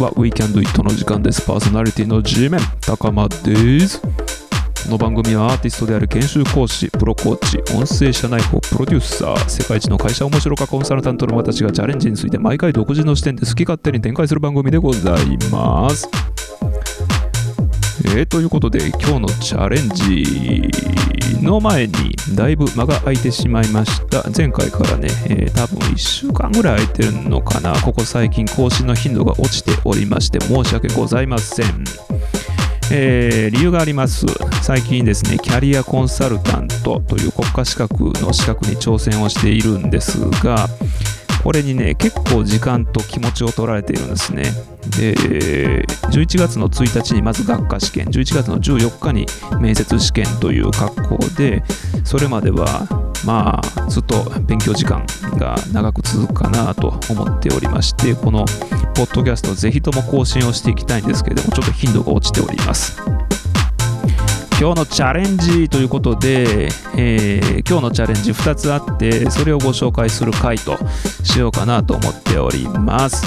は We Can Do It の時間です。パーソナリティの G メン。高間です。この番組はアーティストである研修講師プロコーチ音声社内法プロデューサー世界一の会社面白かコンサルタントの私がチャレンジについて毎回独自の視点で好き勝手に展開する番組でございます。えー、ということで今日のチャレンジの前にだいぶ間が空いてしまいました。前回からね、えー多分1週間ぐらい空いてるのかな。ここ最近更新の頻度が落ちておりまして申し訳ございません。えー理由があります。最近ですねキャリアコンサルタントという国家資格の資格に挑戦をしているんですがこれにね結構時間と気持ちを取られているんですね。で11月の1日にまず学科試験11月の14日に面接試験という格好でそれまではまあずっと勉強時間が長く続くかなと思っておりましてこのポッドキャストぜひとも更新をしていきたいんですけれどもちょっと頻度が落ちております。今日のチャレンジということで、えー今日のチャレンジ2つあってそれをご紹介する回としようかなと思っております。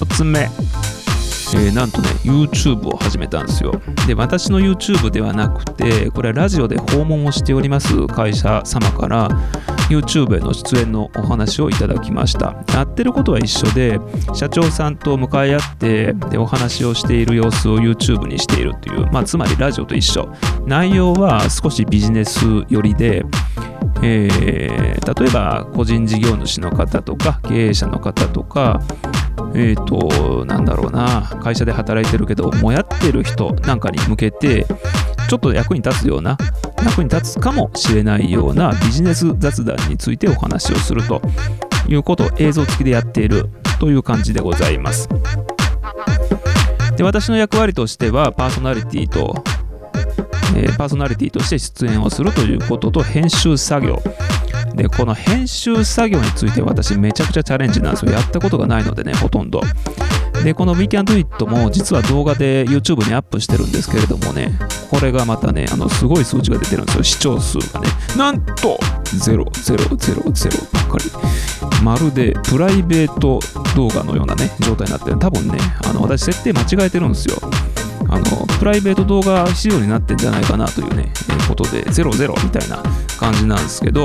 1つ目、えーなんとね YouTube を始めたんですよ。で私の YouTube ではなくてこれはラジオで訪問をしております会社様から YouTube への出演のお話をいただきました。やってることは一緒で社長さんと向かい合ってでお話をしている様子を YouTube にしているという、まあ、つまりラジオと一緒。内容は少しビジネス寄りでえー例えば個人事業主の方とか経営者の方とかえっ、となんだろうな。会社で働いてるけどもやってる人なんかに向けてちょっと役に立つような役に立つかもしれないようなビジネス雑談についてお話をするということを映像付きでやっているという感じでございます。で私の役割としてはパーソナリティとえーパーソナリティとして出演をするということと編集作業でこの編集作業について私めちゃくちゃチャレンジなんですよ。やったことがないのでねほとんど。でこの We Can Do It も実は動画で YouTube にアップしてるんですけれどもねこれがまたねあのすごい数値が出てるんですよ。視聴数がね。なんと0000ばっかり。まるでプライベート動画のようなね状態になってる。多分ねあの私設定間違えてるんですよ。あのプライベート動画仕様になってんじゃないかなというね、えことで00みたいな感じなんですけど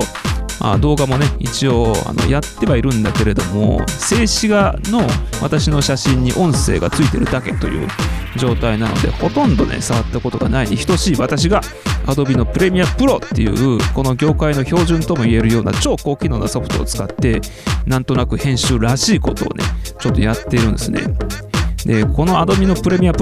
あ動画もね一応あのやってはいるんだけれども静止画の私の写真に音声がついてるだけという状態なのでほとんどね触ったことがないに等しい私が Adobe のプレミアプロっていうこの業界の標準とも言えるような超高機能なソフトを使ってなんとなく編集らしいことをねちょっとやっているんですね。でこの Adobe のプレミア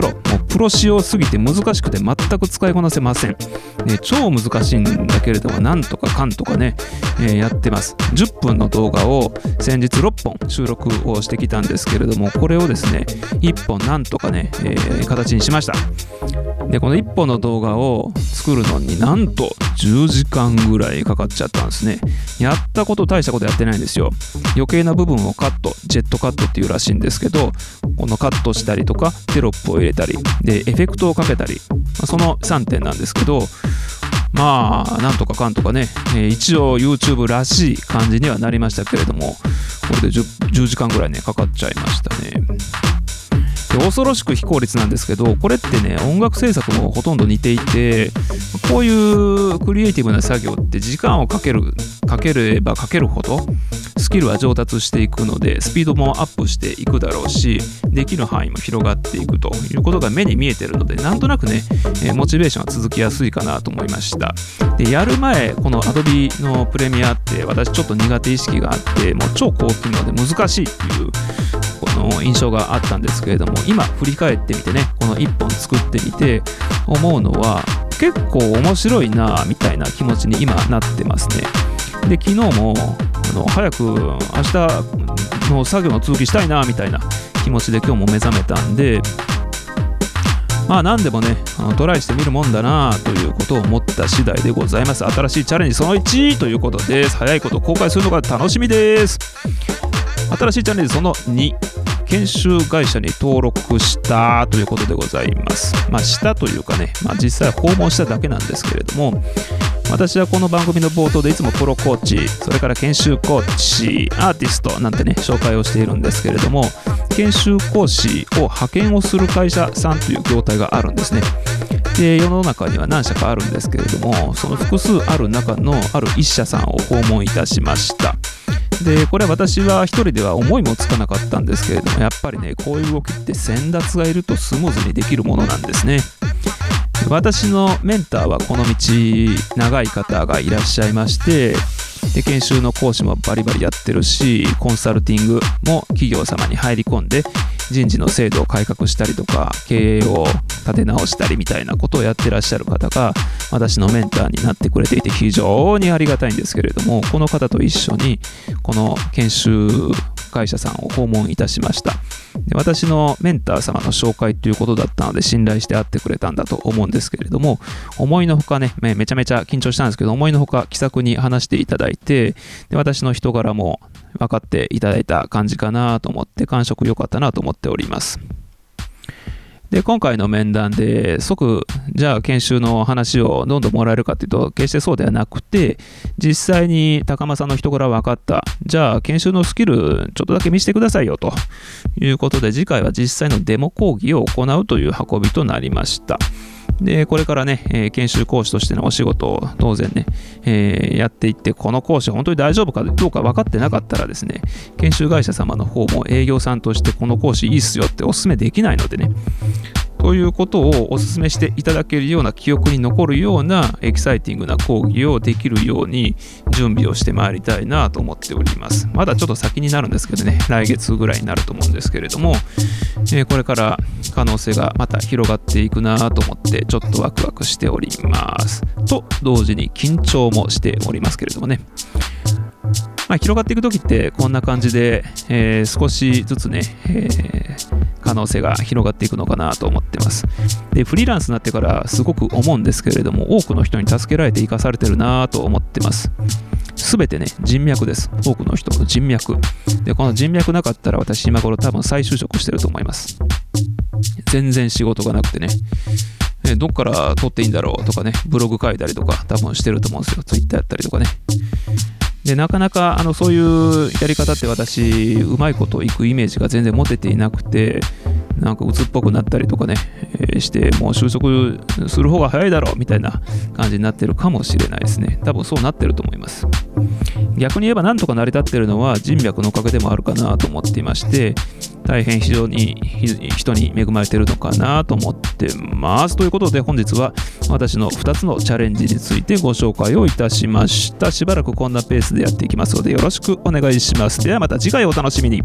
プロ仕様すぎて難しくて全く使いこなせません、ね、超難しいんだけれどもなんとかかんとかね、えーやってます。10分の動画を先日6本収録をしてきたんですけれどもこれをですね1本なんとかね、えー形にしました。でこの1本の動画を作るのになんと10時間ぐらいかかっちゃったんですね。やったこと大したことやってないんですよ。余計な部分をカットジェットカットっていうらしいんですけどこのカットしたりとかテロップを入れたりでエフェクトをかけたり、その3点なんですけどまあなんとかかんとかね、え一応 YouTube らしい感じにはなりましたけれどもこれで 10, 10時間ぐらいねかかっちゃいましたね。で恐ろしく非効率なんですけどこれってね音楽制作もほとんど似ていてこういうクリエイティブな作業って時間をかけるかければかけるほどスキルは上達していくのでスピードもアップしていくだろうしできる範囲も広がっていくということが目に見えてるのでなんとなくね、えモチベーションは続きやすいかなと思いました。でやる前この Adobe のプレミアって私ちょっと苦手意識があってもう超高機能で難しいっていうの印象があったんですけれども今振り返ってみてねこの1本作ってみて思うのは結構面白いなみたいな気持ちに今なってますね。で昨日もあの早く明日の作業の続きしたいなみたいな気持ちで今日も目覚めたんでまあ何でもねあのトライしてみるもんだなということを思った次第でございます。新しいチャレンジその1ということです。早いこと公開するのが楽しみです。新しいチャレンジその2研修会社に登録したということでございます。まあ、したというかね、まあ、実際訪問しただけなんですけれども、私はこの番組の冒頭でいつもプロコーチ、それから研修コーチ、アーティストなんてね、紹介をしているんですけれども、研修講師を派遣をする会社さんという業態があるんですね。で世の中には何社かあるんですけれどもその複数ある中のある1社さんを訪問いたしましたでこれ私は一人では思いもつかなかったんですけれどもやっぱりねこういう動きって先達がいるとスムーズにできるものなんですね。私のメンターはこの道長い方がいらっしゃいましてで研修の講師もバリバリやってるしコンサルティングも企業様に入り込んで人事の制度を改革したりとか経営を立て直したりみたいなことをやってらっしゃる方が私のメンターになってくれていて非常にありがたいんですけれどもこの方と一緒にこの研修会社さんを訪問いたしました。で私のメンター様の紹介ということだったので信頼して会ってくれたんだと思うんですけれども思いのほかねめちゃめちゃ緊張したんですけど思いのほか気さくに話していただいてで私の人柄も分かっていただいた感じかなと思って感触良かったなと思っておりますで、今回の面談で即、じゃあ研修の話をどんどんもらえるかっていうと、決してそうではなくて、実際に高間さんの人柄分かった。じゃあ研修のスキルちょっとだけ見せてくださいよということで、次回は実際のデモ講義を行うという運びとなりました。で、これからね、えー、研修講師としてのお仕事を当然ね、えー、やっていって、この講師本当に大丈夫かどうか分かってなかったらですね、研修会社様の方も営業さんとしてこの講師いいっすよってお勧めできないのでね、ということをお勧めしていただけるような記憶に残るようなエキサイティングな講義をできるように準備をしてまいりたいなと思っております。まだちょっと先になるんですけどね、来月ぐらいになると思うんですけれども、えー、これから可能性がまた広がっていくなと思ってちょっとワクワクしております。と同時に緊張もしておりますけれどもね。まあ、広がっていく時ってこんな感じで、えー、少しずつね、えー、可能性が広がっていくのかなと思ってます。で、フリーランスになってからすごく思うんですけれども、多くの人に助けられて生かされてるなと思ってます。すべてね、人脈です。多くの人の人脈。で、この人脈なかったら私今頃多分再就職してると思います。全然仕事がなくてね。どっから取っていいんだろうとかね、ブログ書いたりとか多分してると思うんですよ。Twitter やったりとかね。でなかなかあのそういうやり方って私うまいこといくイメージが全然持てていなくてなんか鬱っぽくなったりとかね、えー、してもう収束する方が早いだろうみたいな感じになってるかもしれないですね。多分そうなってると思います。逆に言えばなんとか成り立ってるのは人脈のおかげでもあるかなと思っていまして大変非常に人に恵まれてるのかなと思ってます。ということで本日は私の2つのチャレンジについてご紹介をいたしました。しばらくこんなペースでやっていきますのでよろしくお願いします。ではまた次回お楽しみに。